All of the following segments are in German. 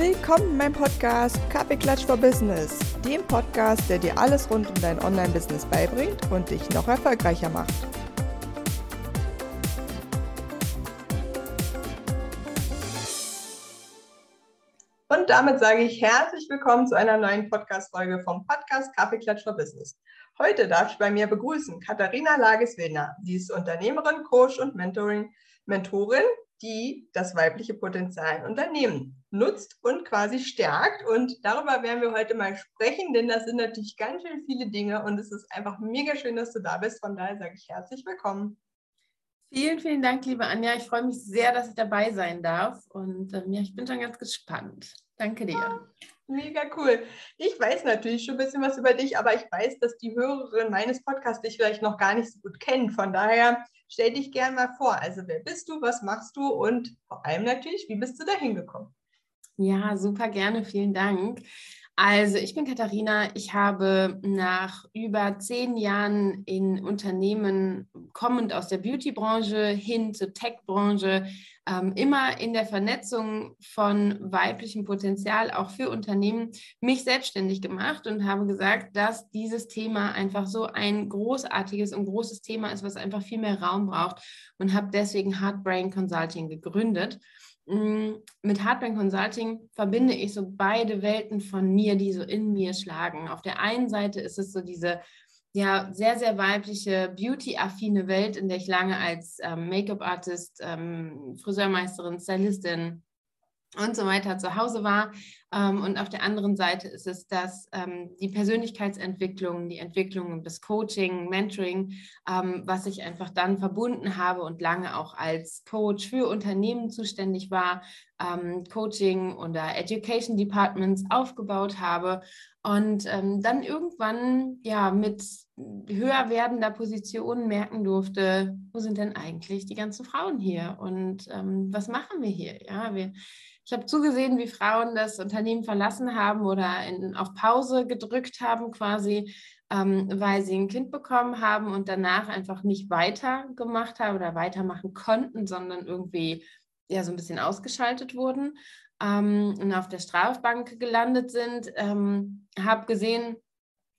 Willkommen in meinem Podcast Kaffeeklatsch for Business, dem Podcast, der dir alles rund um dein Online-Business beibringt und dich noch erfolgreicher macht. Und damit sage ich herzlich willkommen zu einer neuen Podcast-Folge vom Podcast Kaffeeklatsch for Business. Heute darf ich bei mir begrüßen Katharina Lages-Willner. Sie ist Unternehmerin, Coach und Mentoring, Mentorin die das weibliche Potenzial in Unternehmen nutzt und quasi stärkt. Und darüber werden wir heute mal sprechen, denn das sind natürlich ganz schön viele Dinge und es ist einfach mega schön, dass du da bist. Von daher sage ich herzlich willkommen. Vielen, vielen Dank, liebe Anja. Ich freue mich sehr, dass ich dabei sein darf. Und ähm, ja, ich bin schon ganz gespannt. Danke dir. Ah, mega cool. Ich weiß natürlich schon ein bisschen was über dich, aber ich weiß, dass die Hörerin meines Podcasts dich vielleicht noch gar nicht so gut kennen. Von daher stell dich gerne mal vor. Also wer bist du, was machst du und vor allem natürlich, wie bist du da hingekommen? Ja, super gerne, vielen Dank. Also ich bin Katharina. Ich habe nach über zehn Jahren in Unternehmen kommend aus der Beauty-Branche hin zur Tech-Branche ähm, immer in der Vernetzung von weiblichem Potenzial auch für Unternehmen mich selbstständig gemacht und habe gesagt, dass dieses Thema einfach so ein großartiges und großes Thema ist, was einfach viel mehr Raum braucht und habe deswegen Heartbrain Consulting gegründet. Mm, mit Hardbank Consulting verbinde ich so beide Welten von mir, die so in mir schlagen. Auf der einen Seite ist es so diese ja, sehr, sehr weibliche, beauty-affine Welt, in der ich lange als ähm, Make-up-Artist, ähm, Friseurmeisterin, Stylistin und so weiter zu Hause war. Ähm, und auf der anderen Seite ist es, dass ähm, die Persönlichkeitsentwicklung, die Entwicklung des Coaching, Mentoring, ähm, was ich einfach dann verbunden habe und lange auch als Coach für Unternehmen zuständig war, Coaching oder Education Departments aufgebaut habe und dann irgendwann ja mit höher werdender Position merken durfte, wo sind denn eigentlich die ganzen Frauen hier und was machen wir hier? Ja, wir ich habe zugesehen, wie Frauen das Unternehmen verlassen haben oder in, auf Pause gedrückt haben, quasi, ähm, weil sie ein Kind bekommen haben und danach einfach nicht weitergemacht haben oder weitermachen konnten, sondern irgendwie ja so ein bisschen ausgeschaltet wurden ähm, und auf der Strafbank gelandet sind. Ähm, habe gesehen,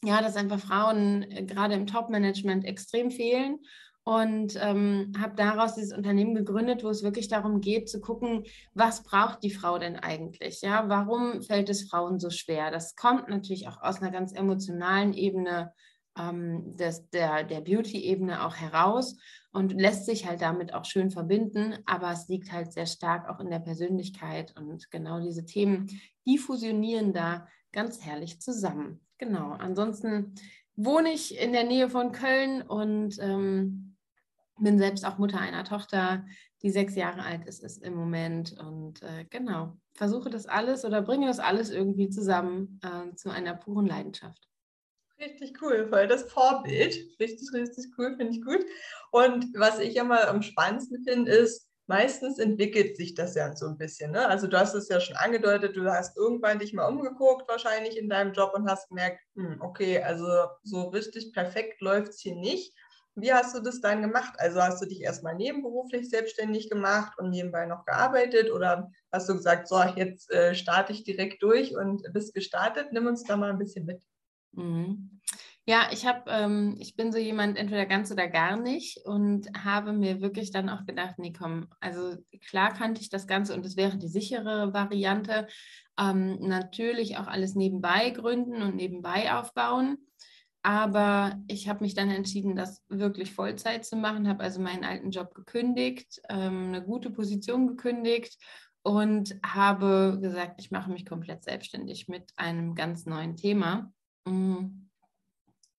ja, dass einfach Frauen äh, gerade im Top-Management extrem fehlen und ähm, habe daraus dieses Unternehmen gegründet, wo es wirklich darum geht zu gucken, was braucht die Frau denn eigentlich? Ja, warum fällt es Frauen so schwer? Das kommt natürlich auch aus einer ganz emotionalen Ebene ähm, des, der, der Beauty-Ebene auch heraus und lässt sich halt damit auch schön verbinden, aber es liegt halt sehr stark auch in der Persönlichkeit und genau diese Themen, die fusionieren da ganz herrlich zusammen. Genau, ansonsten wohne ich in der Nähe von Köln und ähm, bin selbst auch Mutter einer Tochter, die sechs Jahre alt ist, ist im Moment. Und äh, genau, versuche das alles oder bringe das alles irgendwie zusammen äh, zu einer puren Leidenschaft. Richtig cool, voll das Vorbild. Richtig, richtig cool, finde ich gut. Und was ich immer am spannendsten finde, ist, meistens entwickelt sich das ja so ein bisschen. Ne? Also du hast es ja schon angedeutet, du hast irgendwann dich mal umgeguckt, wahrscheinlich in deinem Job und hast gemerkt, hm, okay, also so richtig perfekt läuft es hier nicht. Wie hast du das dann gemacht? Also hast du dich erstmal nebenberuflich selbstständig gemacht und nebenbei noch gearbeitet oder hast du gesagt, so, jetzt äh, starte ich direkt durch und bist gestartet? Nimm uns da mal ein bisschen mit. Mhm. Ja, ich habe, ähm, ich bin so jemand entweder ganz oder gar nicht und habe mir wirklich dann auch gedacht, nee, komm, also klar kannte ich das Ganze und es wäre die sichere Variante. Ähm, natürlich auch alles nebenbei gründen und nebenbei aufbauen. Aber ich habe mich dann entschieden, das wirklich Vollzeit zu machen, habe also meinen alten Job gekündigt, ähm, eine gute Position gekündigt und habe gesagt, ich mache mich komplett selbstständig mit einem ganz neuen Thema. Mm.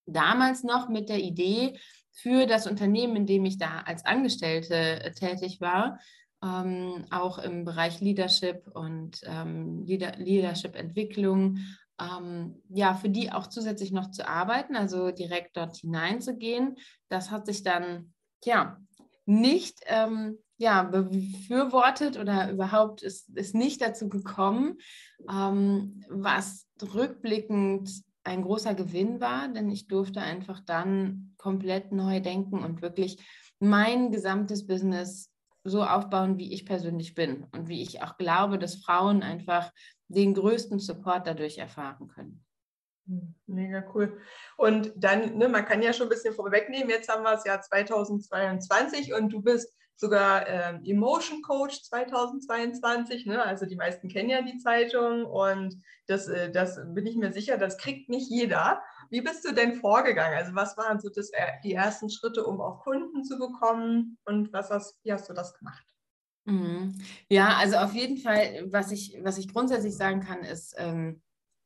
Damals noch mit der Idee für das Unternehmen, in dem ich da als Angestellte äh, tätig war, ähm, auch im Bereich Leadership und ähm, Leadership-Entwicklung ähm, ja, für die auch zusätzlich noch zu arbeiten, also direkt dort hineinzugehen. Das hat sich dann, ja, nicht ähm, ja, befürwortet oder überhaupt ist, ist nicht dazu gekommen, ähm, was rückblickend ein großer Gewinn war, denn ich durfte einfach dann komplett neu denken und wirklich mein gesamtes Business so aufbauen, wie ich persönlich bin und wie ich auch glaube, dass Frauen einfach den größten Support dadurch erfahren können. Hm, mega cool. Und dann, ne, man kann ja schon ein bisschen vorwegnehmen, jetzt haben wir das Jahr 2022 und du bist sogar ähm, Emotion Coach 2022. Ne? Also die meisten kennen ja die Zeitung und das, äh, das bin ich mir sicher, das kriegt nicht jeder. Wie bist du denn vorgegangen? Also was waren so das, äh, die ersten Schritte, um auch Kunden zu bekommen und was hast, wie hast du das gemacht? Mhm. Ja, also auf jeden Fall, was ich, was ich grundsätzlich sagen kann, ist, ähm,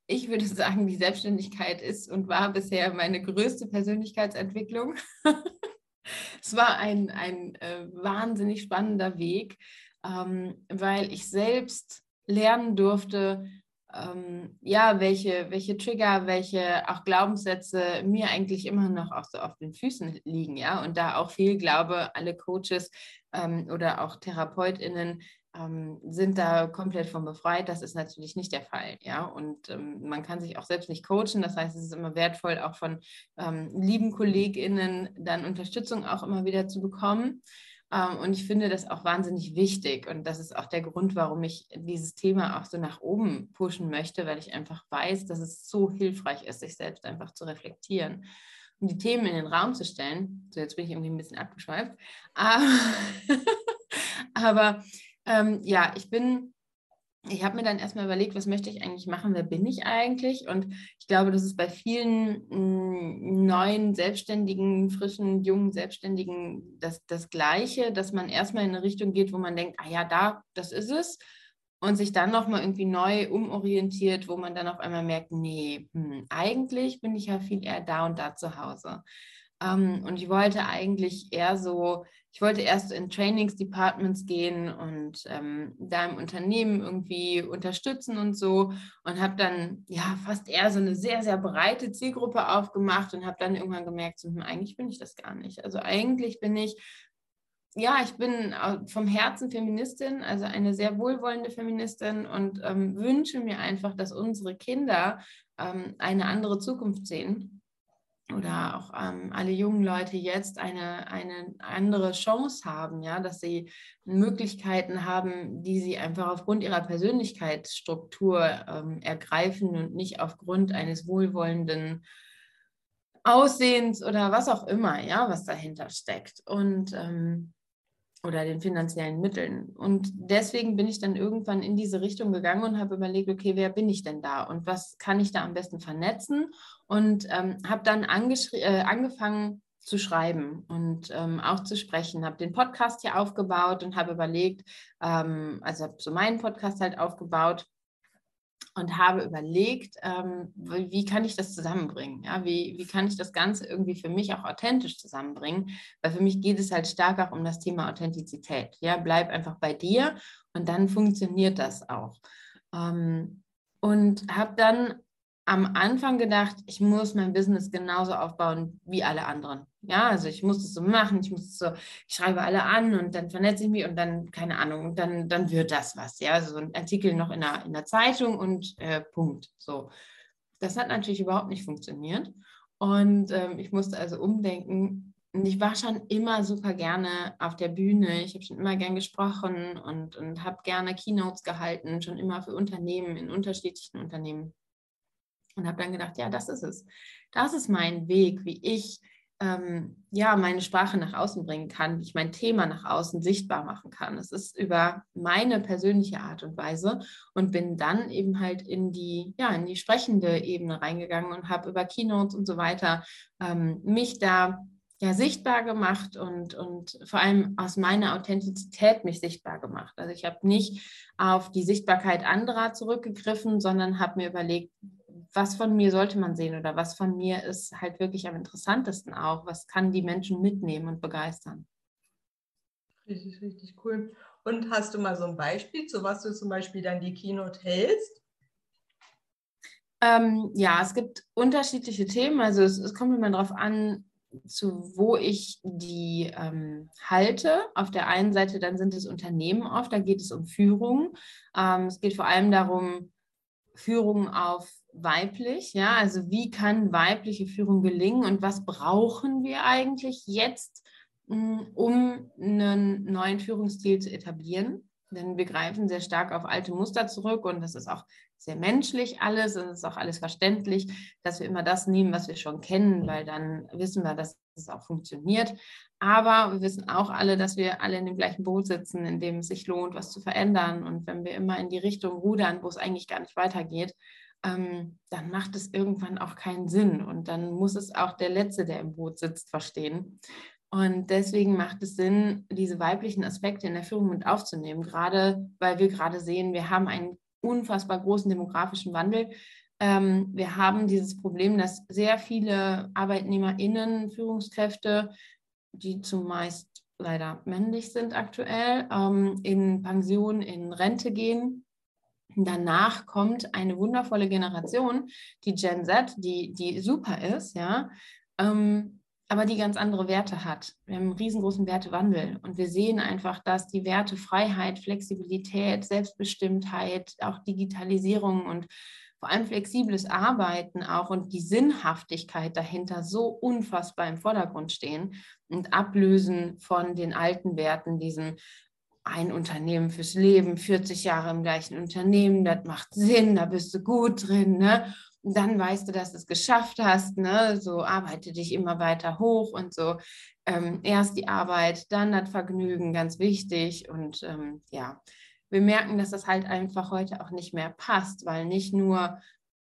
ich würde sagen, die Selbstständigkeit ist und war bisher meine größte Persönlichkeitsentwicklung. es war ein, ein äh, wahnsinnig spannender Weg, ähm, weil ich selbst lernen durfte, ähm, ja, welche, welche Trigger, welche auch Glaubenssätze mir eigentlich immer noch auch so auf den Füßen liegen, ja, und da auch viel glaube, alle Coaches ähm, oder auch TherapeutInnen ähm, sind da komplett von befreit. Das ist natürlich nicht der Fall, ja. Und ähm, man kann sich auch selbst nicht coachen. Das heißt, es ist immer wertvoll, auch von ähm, lieben KollegInnen dann Unterstützung auch immer wieder zu bekommen. Ähm, und ich finde das auch wahnsinnig wichtig. Und das ist auch der Grund, warum ich dieses Thema auch so nach oben pushen möchte, weil ich einfach weiß, dass es so hilfreich ist, sich selbst einfach zu reflektieren und die Themen in den Raum zu stellen. So, jetzt bin ich irgendwie ein bisschen abgeschweift. Aber, aber ähm, ja, ich bin, ich habe mir dann erstmal überlegt, was möchte ich eigentlich machen, wer bin ich eigentlich? Und ich glaube, das ist bei vielen mh, mm, neuen Selbstständigen, frischen, jungen Selbstständigen das, das Gleiche, dass man erstmal in eine Richtung geht, wo man denkt, ah ja, da, das ist es. Und sich dann nochmal irgendwie neu umorientiert, wo man dann auf einmal merkt, nee, hm, eigentlich bin ich ja viel eher da und da zu Hause. Ähm, und ich wollte eigentlich eher so, ich wollte erst in Trainingsdepartments gehen und ähm, da im Unternehmen irgendwie unterstützen und so und habe dann ja fast eher so eine sehr, sehr breite Zielgruppe aufgemacht und habe dann irgendwann gemerkt, so, hm, eigentlich bin ich das gar nicht. Also eigentlich bin ich ja, ich bin vom Herzen Feministin, also eine sehr wohlwollende Feministin und ähm, wünsche mir einfach, dass unsere Kinder ähm, eine andere Zukunft sehen oder auch ähm, alle jungen Leute jetzt eine, eine andere Chance haben, ja, dass sie Möglichkeiten haben, die sie einfach aufgrund ihrer Persönlichkeitsstruktur ähm, ergreifen und nicht aufgrund eines wohlwollenden Aussehens oder was auch immer, ja, was dahinter steckt. Und ähm, oder den finanziellen Mitteln. Und deswegen bin ich dann irgendwann in diese Richtung gegangen und habe überlegt, okay, wer bin ich denn da und was kann ich da am besten vernetzen? Und ähm, habe dann äh, angefangen zu schreiben und ähm, auch zu sprechen. Habe den Podcast hier aufgebaut und habe überlegt, ähm, also habe so meinen Podcast halt aufgebaut und habe überlegt, ähm, wie, kann ich das zusammenbringen? Ja, wie, wie kann ich das Ganze irgendwie für mich auch authentisch zusammenbringen? Weil für mich geht es halt stark auch um das Thema Authentizität. Ja, bleib einfach bei dir und dann funktioniert das auch. Ähm, und habe dann am Anfang gedacht, ich muss mein Business genauso aufbauen wie alle anderen. Ja, also ich muss es so machen, ich muss es so, ich schreibe alle an und dann vernetze ich mich und dann, keine Ahnung, dann, dann wird das was. Ja, also so ein Artikel noch in der, in der Zeitung und äh, Punkt. So. Das hat natürlich überhaupt nicht funktioniert. Und ähm, ich musste also umdenken. Und ich war schon immer super gerne auf der Bühne. Ich habe schon immer gern gesprochen und, und habe gerne Keynotes gehalten, schon immer für Unternehmen, in unterschiedlichen Unternehmen und habe dann gedacht, ja, das ist es. Das ist mein Weg, wie ich ähm, ja meine Sprache nach außen bringen kann, wie ich mein Thema nach außen sichtbar machen kann. Es ist über meine persönliche Art und Weise und bin dann eben halt in die ja in die sprechende Ebene reingegangen und habe über Keynotes und so weiter ähm, mich da ja, sichtbar gemacht und, und vor allem aus meiner Authentizität mich sichtbar gemacht. Also ich habe nicht auf die Sichtbarkeit anderer zurückgegriffen, sondern habe mir überlegt, was von mir sollte man sehen oder was von mir ist halt wirklich am interessantesten auch? Was kann die Menschen mitnehmen und begeistern? Richtig, richtig cool. Und hast du mal so ein Beispiel, zu was du zum Beispiel dann die Keynote hältst? Ähm, ja, es gibt unterschiedliche Themen. Also es, es kommt immer darauf an, zu wo ich die ähm, halte. Auf der einen Seite dann sind es Unternehmen oft, da geht es um Führung. Ähm, es geht vor allem darum, Führung auf weiblich, ja, also wie kann weibliche Führung gelingen und was brauchen wir eigentlich jetzt mm, um einen neuen Führungsstil zu etablieren. Denn wir greifen sehr stark auf alte Muster zurück und das ist auch sehr menschlich alles und es ist auch alles verständlich, dass wir immer das nehmen, was wir schon kennen, weil dann wissen wir, dass es auch funktioniert. Aber wir wissen auch alle, dass wir alle in dem gleichen Boot sitzen, in dem es sich lohnt, was zu verändern. Und wenn wir immer in die Richtung rudern, wo es eigentlich gar nicht weitergeht, ähm, dann macht es irgendwann auch keinen Sinn. Und dann muss es auch der Letzte, der im Boot sitzt, verstehen. Und deswegen macht es Sinn, diese weiblichen Aspekte in der Führung mit aufzunehmen, gerade weil wir gerade sehen, wir haben einen unfassbar großen demografischen Wandel. Ähm, wir haben dieses Problem, dass sehr viele ArbeitnehmerInnen, Führungskräfte, die zumeist leider männlich sind aktuell, ähm, in Pension, in Rente gehen. Danach kommt eine wundervolle Generation, die Gen Z, die, die super ist, ja, ähm, aber die ganz andere Werte hat. Wir haben einen riesengroßen Wertewandel und wir sehen einfach, dass die Werte Freiheit, Flexibilität, Selbstbestimmtheit, auch Digitalisierung und vor allem flexibles Arbeiten auch und die Sinnhaftigkeit dahinter so unfassbar im Vordergrund stehen und ablösen von den alten Werten, diesen ein Unternehmen fürs Leben, 40 Jahre im gleichen Unternehmen, das macht Sinn, da bist du gut drin, ne? Und dann weißt du, dass du es geschafft hast, ne? So arbeite dich immer weiter hoch und so. Ähm, erst die Arbeit, dann das Vergnügen, ganz wichtig. Und ähm, ja, wir merken, dass das halt einfach heute auch nicht mehr passt, weil nicht nur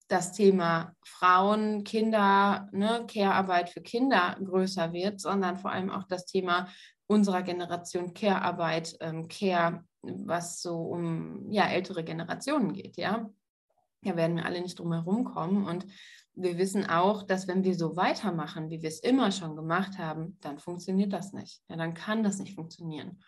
das Thema Frauen, Kinder, ne, Care-Arbeit für Kinder größer wird, sondern vor allem auch das Thema unserer Generation Care-Arbeit, ähm, Care, was so um ja, ältere Generationen geht, ja. Da werden wir alle nicht drum herum kommen. Und wir wissen auch, dass wenn wir so weitermachen, wie wir es immer schon gemacht haben, dann funktioniert das nicht. Ja, dann kann das nicht funktionieren.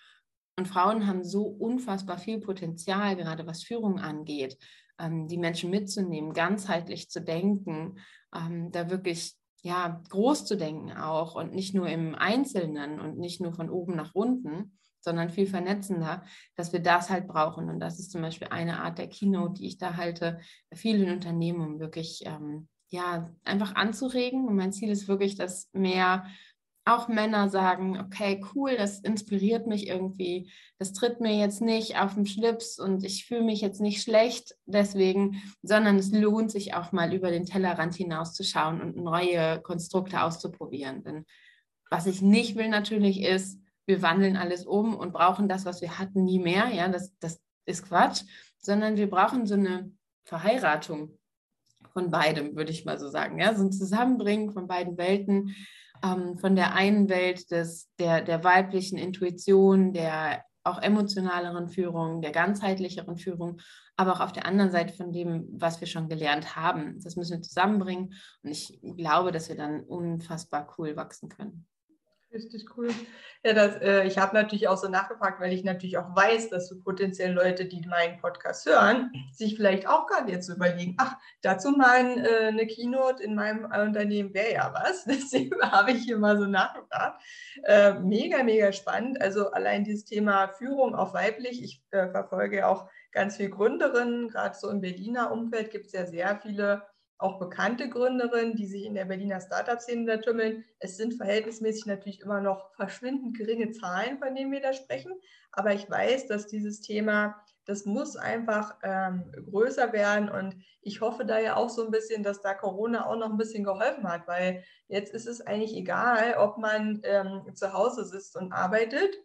Und Frauen haben so unfassbar viel Potenzial, gerade was Führung angeht, ähm, die Menschen mitzunehmen, ganzheitlich zu denken, ähm, da wirklich ja groß zu denken auch und nicht nur im Einzelnen und nicht nur von oben nach unten, sondern viel vernetzender, dass wir das halt brauchen. Und das ist zum Beispiel eine Art der Keynote, die ich da halte, vielen Unternehmen, wirklich ähm, ja einfach anzuregen. Und mein Ziel ist wirklich, dass mehr auch Männer sagen, okay, cool, das inspiriert mich irgendwie, das tritt mir jetzt nicht auf den Schlips und ich fühle mich jetzt nicht schlecht deswegen, sondern es lohnt sich auch mal über den Tellerrand hinauszuschauen und neue Konstrukte auszuprobieren. Denn was ich nicht will natürlich ist, wir wandeln alles um und brauchen das, was wir hatten, nie mehr. Ja, das, das ist Quatsch, sondern wir brauchen so eine Verheiratung von beidem, würde ich mal so sagen. Ja, so ein Zusammenbringen von beiden Welten ähm, von der einen Welt des, der, der weiblichen Intuition, der auch emotionaleren Führung, der ganzheitlicheren Führung, aber auch auf der anderen Seite von dem, was wir schon gelernt haben. Das müssen wir zusammenbringen und ich glaube, dass wir dann unfassbar cool wachsen können. Richtig cool. Ja, das, äh, ich habe natürlich auch so nachgefragt, weil ich natürlich auch weiß, dass so potenziell Leute, die meinen Podcast hören, sich vielleicht auch gerade jetzt überlegen, ach, dazu mal äh, eine Keynote in meinem Unternehmen wäre ja was. Deswegen habe ich hier mal so nachgefragt. Äh, mega, mega spannend. Also allein dieses Thema Führung auch weiblich. Ich äh, verfolge auch ganz viele Gründerinnen, gerade so im Berliner Umfeld gibt es ja sehr viele auch bekannte Gründerinnen, die sich in der Berliner Startup-Szene da tümmeln. Es sind verhältnismäßig natürlich immer noch verschwindend geringe Zahlen, von denen wir da sprechen. Aber ich weiß, dass dieses Thema, das muss einfach ähm, größer werden. Und ich hoffe da ja auch so ein bisschen, dass da Corona auch noch ein bisschen geholfen hat, weil jetzt ist es eigentlich egal, ob man ähm, zu Hause sitzt und arbeitet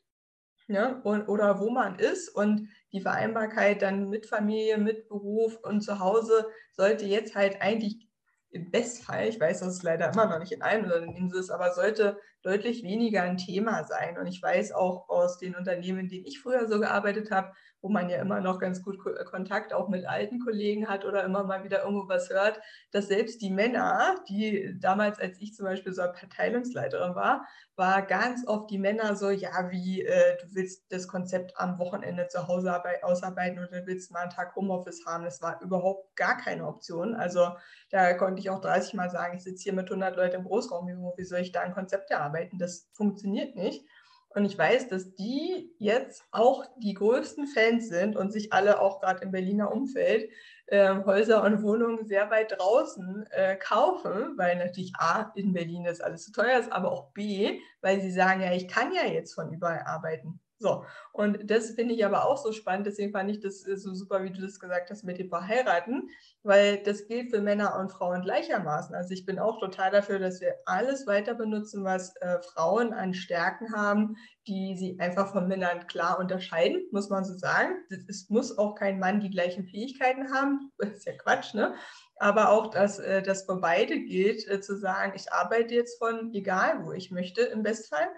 ne, und, oder wo man ist. Und die Vereinbarkeit dann mit Familie, mit Beruf und zu Hause sollte jetzt halt eigentlich im Bestfall, ich weiß, dass es leider immer noch nicht in allen Unternehmen ist, aber sollte deutlich weniger ein Thema sein. Und ich weiß auch aus den Unternehmen, in denen ich früher so gearbeitet habe, wo man ja immer noch ganz gut Kontakt auch mit alten Kollegen hat oder immer mal wieder irgendwo was hört, dass selbst die Männer, die damals, als ich zum Beispiel so Abteilungsleiterin war, war ganz oft die Männer so, ja, wie äh, du willst das Konzept am Wochenende zu Hause ausarbeiten oder willst mal einen Tag Homeoffice haben. Das war überhaupt gar keine Option. Also da konnte ich auch 30 Mal sagen, ich sitze hier mit 100 Leuten im Großraum, wie soll ich da ein Konzept erarbeiten? Das funktioniert nicht. Und ich weiß, dass die jetzt auch die größten Fans sind und sich alle auch gerade im Berliner Umfeld äh, Häuser und Wohnungen sehr weit draußen äh, kaufen, weil natürlich A, in Berlin das alles zu teuer ist, aber auch B, weil sie sagen, ja, ich kann ja jetzt von überall arbeiten. So, und das finde ich aber auch so spannend, deswegen fand ich das äh, so super, wie du das gesagt hast, mit dem Verheiraten, weil das gilt für Männer und Frauen gleichermaßen. Also ich bin auch total dafür, dass wir alles weiter benutzen, was äh, Frauen an Stärken haben, die sie einfach von Männern klar unterscheiden, muss man so sagen. Es muss auch kein Mann die gleichen Fähigkeiten haben, das ist ja Quatsch, ne? aber auch, dass äh, das für beide gilt, äh, zu sagen, ich arbeite jetzt von egal, wo ich möchte, im Bestfall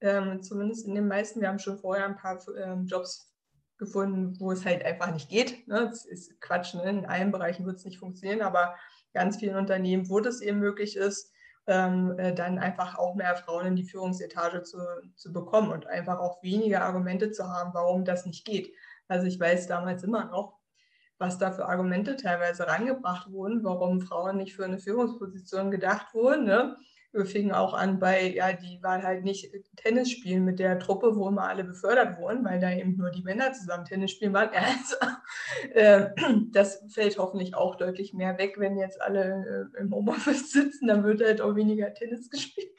ähm, zumindest in den meisten, wir haben schon vorher ein paar ähm, Jobs gefunden, wo es halt einfach nicht geht. Ne? Das ist Quatsch, ne? in allen Bereichen wird es nicht funktionieren, aber ganz vielen Unternehmen, wo das eben möglich ist, ähm, äh, dann einfach auch mehr Frauen in die Führungsetage zu, zu bekommen und einfach auch weniger Argumente zu haben, warum das nicht geht. Also ich weiß damals immer noch, was da für Argumente teilweise rangebracht wurden, warum Frauen nicht für eine Führungsposition gedacht wurden. Ne? Wir fingen auch an bei, ja, die waren halt nicht Tennis spielen mit der Truppe, wo immer alle befördert wurden, weil da eben nur die Männer zusammen Tennis spielen waren. Also, äh, das fällt hoffentlich auch deutlich mehr weg, wenn jetzt alle äh, im Homeoffice sitzen, dann wird halt auch weniger Tennis gespielt.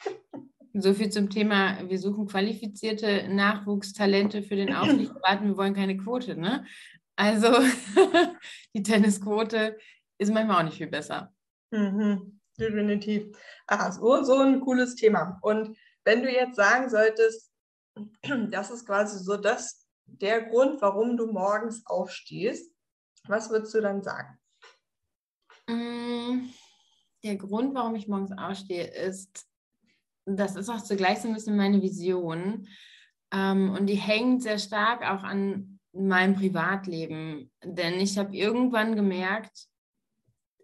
So viel zum Thema, wir suchen qualifizierte Nachwuchstalente für den Aufsichtsrat, wir wollen keine Quote, ne? Also die Tennisquote ist manchmal auch nicht viel besser. Mhm. Definitiv. Ah, so, so ein cooles Thema. Und wenn du jetzt sagen solltest, das ist quasi so das, der Grund, warum du morgens aufstehst, was würdest du dann sagen? Mm, der Grund, warum ich morgens aufstehe, ist, das ist auch zugleich so ein bisschen meine Vision. Ähm, und die hängt sehr stark auch an meinem Privatleben. Denn ich habe irgendwann gemerkt,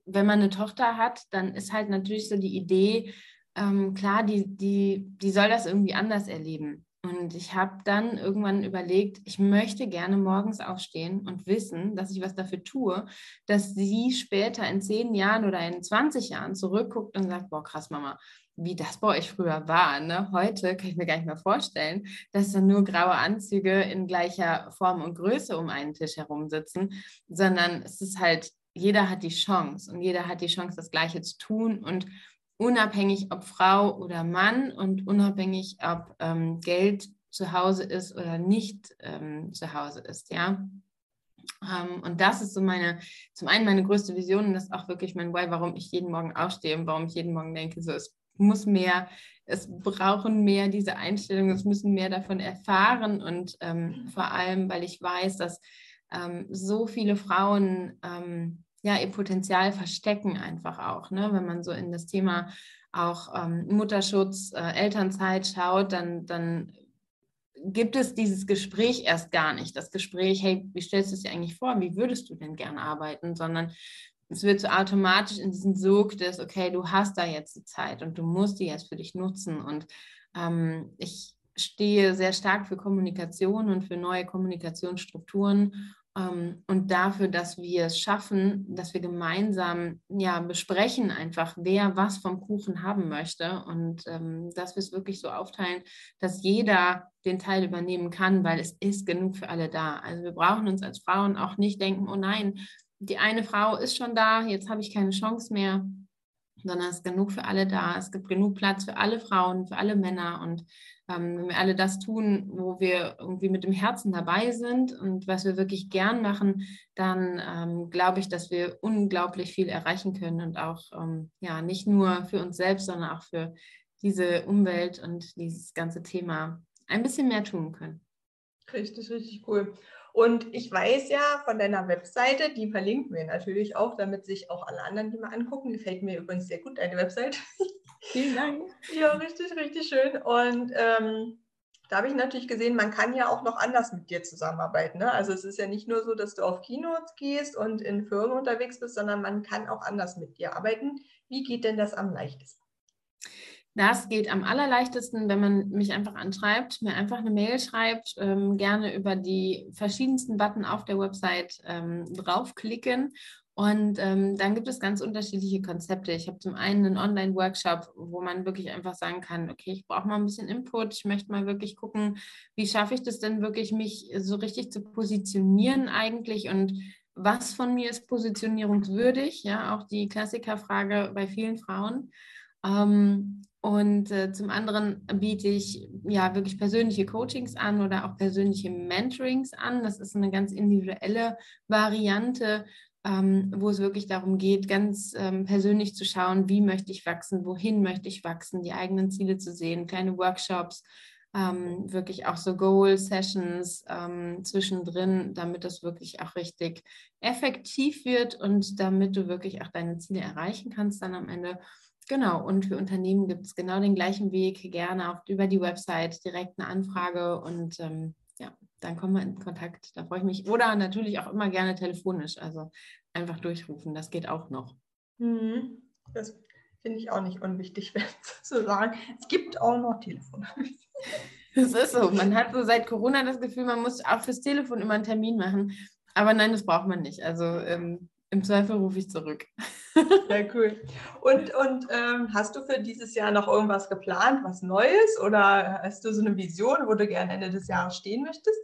wenn man eine Tochter hat, dann ist halt natürlich so die Idee, ähm, klar, die, die, die soll das irgendwie anders erleben. Und ich habe dann irgendwann überlegt, ich möchte gerne morgens aufstehen und wissen, dass ich was dafür tue, dass sie später in zehn Jahren oder in 20 Jahren zurückguckt und sagt, boah, krass, Mama, wie das bei euch früher war. Ne? Heute kann ich mir gar nicht mehr vorstellen, dass dann nur graue Anzüge in gleicher Form und Größe um einen Tisch herum sitzen, sondern es ist halt jeder hat die Chance und jeder hat die Chance, das Gleiche zu tun und unabhängig ob Frau oder Mann und unabhängig ob ähm, Geld zu Hause ist oder nicht ähm, zu Hause ist, ja. Ähm, und das ist so meine, zum einen meine größte Vision und das ist auch wirklich mein Why, warum ich jeden Morgen aufstehe und warum ich jeden Morgen denke, so es muss mehr, es brauchen mehr diese Einstellungen, es müssen mehr davon erfahren und ähm, vor allem, weil ich weiß, dass ähm, so viele Frauen ähm, ja ihr Potenzial verstecken einfach auch. Ne? Wenn man so in das Thema auch ähm, Mutterschutz, äh, Elternzeit schaut, dann, dann gibt es dieses Gespräch erst gar nicht. Das Gespräch, hey, wie stellst du es dir eigentlich vor? Wie würdest du denn gern arbeiten? Sondern es wird so automatisch in diesen Sog des, okay, du hast da jetzt die Zeit und du musst die jetzt für dich nutzen. Und ähm, ich stehe sehr stark für Kommunikation und für neue Kommunikationsstrukturen und dafür, dass wir es schaffen, dass wir gemeinsam ja besprechen einfach, wer was vom Kuchen haben möchte und ähm, dass wir es wirklich so aufteilen, dass jeder den Teil übernehmen kann, weil es ist genug für alle da. Also wir brauchen uns als Frauen auch nicht denken, oh nein, die eine Frau ist schon da, jetzt habe ich keine Chance mehr, sondern es ist genug für alle da. Es gibt genug Platz für alle Frauen, für alle Männer und ähm, wenn wir alle das tun, wo wir irgendwie mit dem Herzen dabei sind und was wir wirklich gern machen, dann ähm, glaube ich, dass wir unglaublich viel erreichen können und auch ähm, ja nicht nur für uns selbst, sondern auch für diese Umwelt und dieses ganze Thema ein bisschen mehr tun können. Richtig, richtig cool. Und ich weiß ja von deiner Webseite, die verlinken wir natürlich auch, damit sich auch alle anderen die mal angucken. Gefällt mir übrigens sehr gut, deine Webseite. Vielen Dank. Ja, richtig, richtig schön. Und ähm, da habe ich natürlich gesehen, man kann ja auch noch anders mit dir zusammenarbeiten. Ne? Also es ist ja nicht nur so, dass du auf Keynotes gehst und in Firmen unterwegs bist, sondern man kann auch anders mit dir arbeiten. Wie geht denn das am leichtesten? Das geht am allerleichtesten, wenn man mich einfach anschreibt, mir einfach eine Mail schreibt, ähm, gerne über die verschiedensten Button auf der Website ähm, draufklicken. Und ähm, dann gibt es ganz unterschiedliche Konzepte. Ich habe zum einen einen Online-Workshop, wo man wirklich einfach sagen kann, okay, ich brauche mal ein bisschen Input, ich möchte mal wirklich gucken, wie schaffe ich das denn wirklich, mich so richtig zu positionieren eigentlich und was von mir ist positionierungswürdig, ja, auch die Klassikerfrage bei vielen Frauen. Ähm, und äh, zum anderen biete ich ja wirklich persönliche Coachings an oder auch persönliche Mentorings an. Das ist eine ganz individuelle Variante, ähm, wo es wirklich darum geht, ganz ähm, persönlich zu schauen, wie möchte ich wachsen, wohin möchte ich wachsen, die eigenen Ziele zu sehen, kleine Workshops, ähm, wirklich auch so Goal-Sessions ähm, zwischendrin, damit das wirklich auch richtig effektiv wird und damit du wirklich auch deine Ziele erreichen kannst dann am Ende. Genau, und für Unternehmen gibt es genau den gleichen Weg, gerne auch über die Website direkt eine Anfrage und ähm, ja, dann kommen wir in Kontakt. Da freue ich mich. Oder natürlich auch immer gerne telefonisch, also einfach durchrufen, das geht auch noch. Mhm. Das finde ich auch nicht unwichtig, zu sagen. Es gibt auch noch Telefon. Das ist so. Man hat so seit Corona das Gefühl, man muss auch fürs Telefon immer einen Termin machen. Aber nein, das braucht man nicht. Also ähm, im Zweifel rufe ich zurück. Sehr cool. Und, und ähm, hast du für dieses Jahr noch irgendwas geplant, was Neues? Oder hast du so eine Vision, wo du gerne Ende des Jahres stehen möchtest?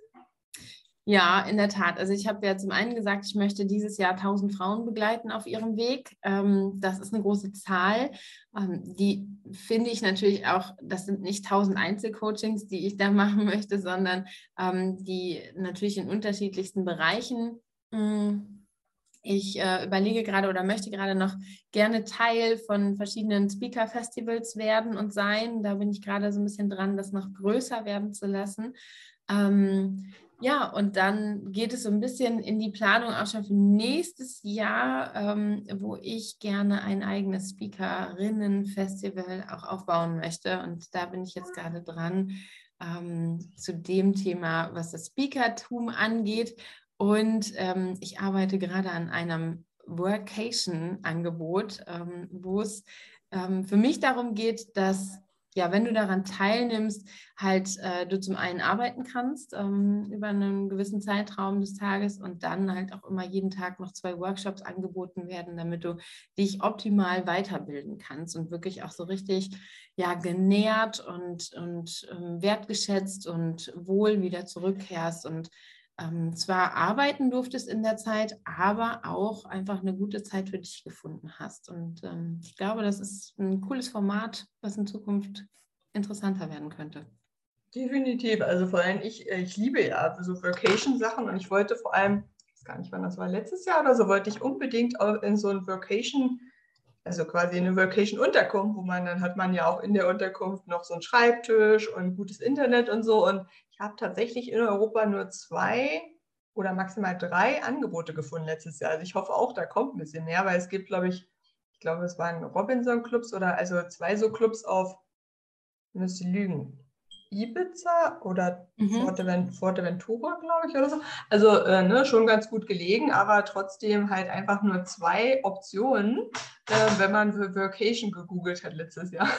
Ja, in der Tat. Also ich habe ja zum einen gesagt, ich möchte dieses Jahr 1000 Frauen begleiten auf ihrem Weg. Ähm, das ist eine große Zahl. Ähm, die finde ich natürlich auch, das sind nicht 1000 Einzelcoachings, die ich da machen möchte, sondern ähm, die natürlich in unterschiedlichsten Bereichen hm, ich äh, überlege gerade oder möchte gerade noch gerne Teil von verschiedenen Speaker-Festivals werden und sein. Da bin ich gerade so ein bisschen dran, das noch größer werden zu lassen. Ähm, ja, und dann geht es so ein bisschen in die Planung auch schon für nächstes Jahr, ähm, wo ich gerne ein eigenes Speakerinnen-Festival auch aufbauen möchte. Und da bin ich jetzt gerade dran ähm, zu dem Thema, was das Speakertum angeht und ähm, ich arbeite gerade an einem Workation-Angebot, ähm, wo es ähm, für mich darum geht, dass ja, wenn du daran teilnimmst, halt äh, du zum einen arbeiten kannst ähm, über einen gewissen Zeitraum des Tages und dann halt auch immer jeden Tag noch zwei Workshops angeboten werden, damit du dich optimal weiterbilden kannst und wirklich auch so richtig ja genährt und, und ähm, wertgeschätzt und wohl wieder zurückkehrst und ähm, zwar arbeiten durftest in der Zeit, aber auch einfach eine gute Zeit für dich gefunden hast. Und ähm, ich glaube, das ist ein cooles Format, was in Zukunft interessanter werden könnte. Definitiv. Also vor allem, ich, äh, ich liebe ja so Vacation-Sachen und ich wollte vor allem, ich weiß gar nicht, wann das war, letztes Jahr oder so, wollte ich unbedingt in so ein Vacation, also quasi eine Vacation-Unterkunft, wo man dann hat man ja auch in der Unterkunft noch so einen Schreibtisch und gutes Internet und so. Und ich habe tatsächlich in Europa nur zwei oder maximal drei Angebote gefunden letztes Jahr. Also ich hoffe auch, da kommt ein bisschen mehr, weil es gibt, glaube ich, ich glaube, es waren Robinson-Clubs oder also zwei so Clubs auf, müsste lügen, Ibiza oder mhm. Forteventura, glaube ich, oder so. Also äh, ne, schon ganz gut gelegen, aber trotzdem halt einfach nur zwei Optionen, äh, wenn man für Vacation gegoogelt hat letztes Jahr.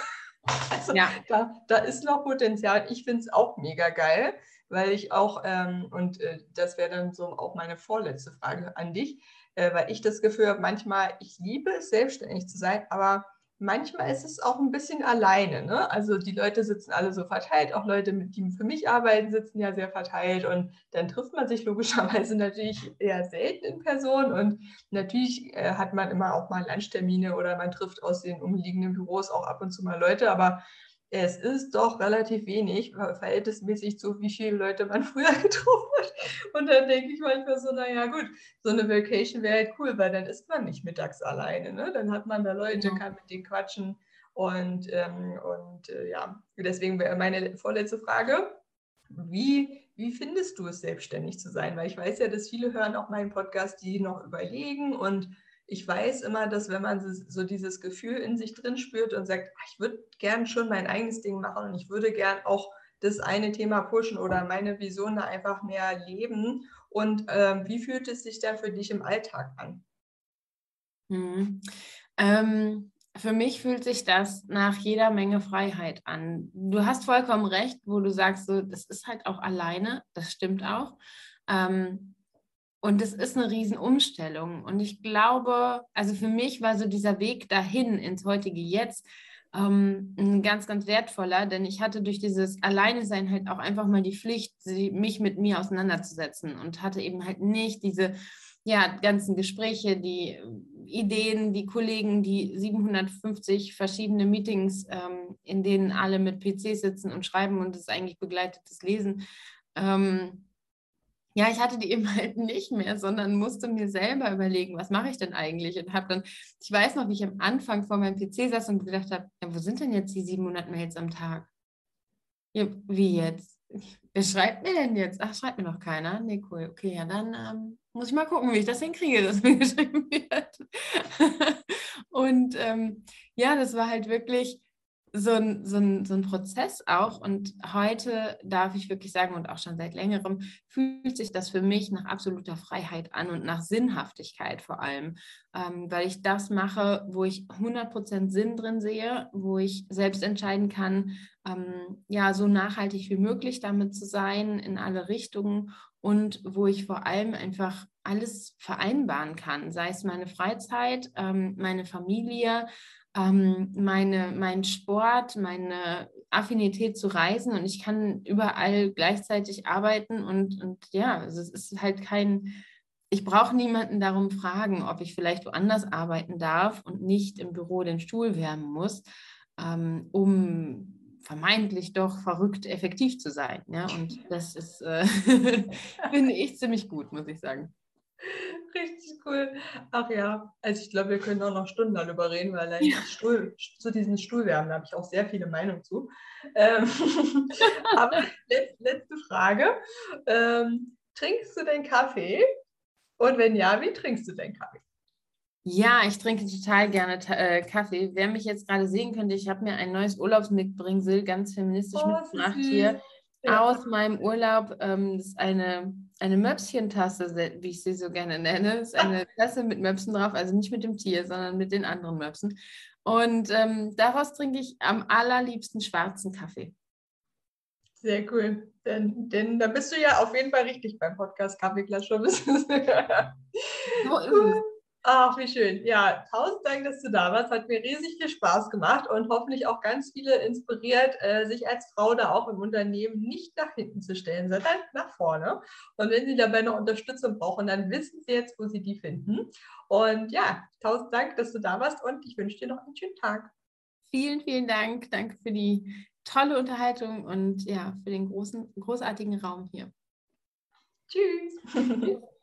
Also ja. da, da ist noch Potenzial. Ich finde es auch mega geil, weil ich auch, ähm, und äh, das wäre dann so auch meine vorletzte Frage an dich, äh, weil ich das Gefühl habe, manchmal, ich liebe es, selbstständig zu sein, aber manchmal ist es auch ein bisschen alleine. Ne? Also die Leute sitzen alle so verteilt, auch Leute, die für mich arbeiten, sitzen ja sehr verteilt und dann trifft man sich logischerweise natürlich eher selten in Person und natürlich äh, hat man immer auch mal Lunchtermine oder man trifft aus den umliegenden Büros auch ab und zu mal Leute, aber es ist doch relativ wenig, verhältnismäßig zu wie viele Leute man früher getroffen hat. Und dann denke ich manchmal so, naja gut, so eine Vacation wäre halt cool, weil dann ist man nicht mittags alleine. Ne? Dann hat man da Leute, ja. kann mit denen quatschen. Und, ähm, und äh, ja, deswegen wäre meine vorletzte Frage, wie, wie findest du es, selbstständig zu sein? Weil ich weiß ja, dass viele hören auch meinen Podcast, die noch überlegen und ich weiß immer, dass wenn man so dieses Gefühl in sich drin spürt und sagt, ich würde gern schon mein eigenes Ding machen und ich würde gern auch das eine Thema pushen oder meine Vision da einfach mehr leben. Und ähm, wie fühlt es sich dann für dich im Alltag an? Hm. Ähm, für mich fühlt sich das nach jeder Menge Freiheit an. Du hast vollkommen recht, wo du sagst, so, das ist halt auch alleine, das stimmt auch. Ähm, und es ist eine Riesenumstellung. Und ich glaube, also für mich war so dieser Weg dahin ins heutige Jetzt ähm, ein ganz, ganz wertvoller, denn ich hatte durch dieses Alleinesein halt auch einfach mal die Pflicht, mich mit mir auseinanderzusetzen und hatte eben halt nicht diese ja, ganzen Gespräche, die Ideen, die Kollegen, die 750 verschiedene Meetings, ähm, in denen alle mit PC sitzen und schreiben und es eigentlich begleitetes Lesen. Ähm, ja, ich hatte die eben halt nicht mehr, sondern musste mir selber überlegen, was mache ich denn eigentlich? Und habe dann, ich weiß noch, wie ich am Anfang vor meinem PC saß und gedacht habe, ja, wo sind denn jetzt die 700 Mails am Tag? Ja, wie jetzt? Wer schreibt mir denn jetzt? Ach, schreibt mir noch keiner. Nee, cool. Okay, ja, dann ähm, muss ich mal gucken, wie ich das hinkriege, dass mir geschrieben wird. und ähm, ja, das war halt wirklich so ein, so, ein, so ein Prozess auch. Und heute darf ich wirklich sagen, und auch schon seit längerem, fühlt sich das für mich nach absoluter Freiheit an und nach Sinnhaftigkeit vor allem, ähm, weil ich das mache, wo ich 100% Sinn drin sehe, wo ich selbst entscheiden kann, ähm, ja, so nachhaltig wie möglich damit zu sein in alle Richtungen und wo ich vor allem einfach alles vereinbaren kann, sei es meine Freizeit, ähm, meine Familie, ähm, meine, mein Sport, meine Affinität zu reisen und ich kann überall gleichzeitig arbeiten und, und ja, also es ist halt kein, ich brauche niemanden darum fragen, ob ich vielleicht woanders arbeiten darf und nicht im Büro den Stuhl wärmen muss, ähm, um vermeintlich doch verrückt effektiv zu sein. Ja? Und das ist, äh, finde ich ziemlich gut, muss ich sagen. Richtig cool. Ach ja, also ich glaube, wir können auch noch Stunden darüber reden, weil allein ja. Stuhl, zu diesen Stuhlwärmen habe ich auch sehr viele Meinungen zu. Ähm, aber letz, letzte Frage. Ähm, trinkst du den Kaffee? Und wenn ja, wie trinkst du den Kaffee? Ja, ich trinke total gerne äh, Kaffee. Wer mich jetzt gerade sehen könnte, ich habe mir ein neues Urlaubsmitbringsel ganz feministisch oh, mitgebracht hier ja. aus meinem Urlaub. Ähm, das ist eine eine Möpschentasse, wie ich sie so gerne nenne. Das ist eine Tasse mit Möpsen drauf, also nicht mit dem Tier, sondern mit den anderen Möpsen. Und ähm, daraus trinke ich am allerliebsten schwarzen Kaffee. Sehr cool. Denn, denn da bist du ja auf jeden Fall richtig beim Podcast Kaffeeklatsch. so ist es. Ach, wie schön. Ja, tausend Dank, dass du da warst. Hat mir riesig viel Spaß gemacht und hoffentlich auch ganz viele inspiriert, äh, sich als Frau da auch im Unternehmen nicht nach hinten zu stellen, sondern nach vorne. Und wenn sie dabei noch Unterstützung brauchen, dann wissen sie jetzt, wo sie die finden. Und ja, tausend Dank, dass du da warst und ich wünsche dir noch einen schönen Tag. Vielen, vielen Dank. Danke für die tolle Unterhaltung und ja, für den großen, großartigen Raum hier. Tschüss.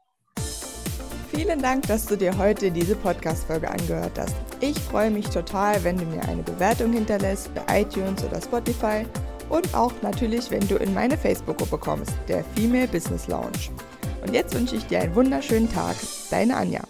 Vielen Dank, dass du dir heute diese Podcast-Folge angehört hast. Ich freue mich total, wenn du mir eine Bewertung hinterlässt bei iTunes oder Spotify und auch natürlich, wenn du in meine Facebook-Gruppe kommst, der Female Business Lounge. Und jetzt wünsche ich dir einen wunderschönen Tag. Deine Anja.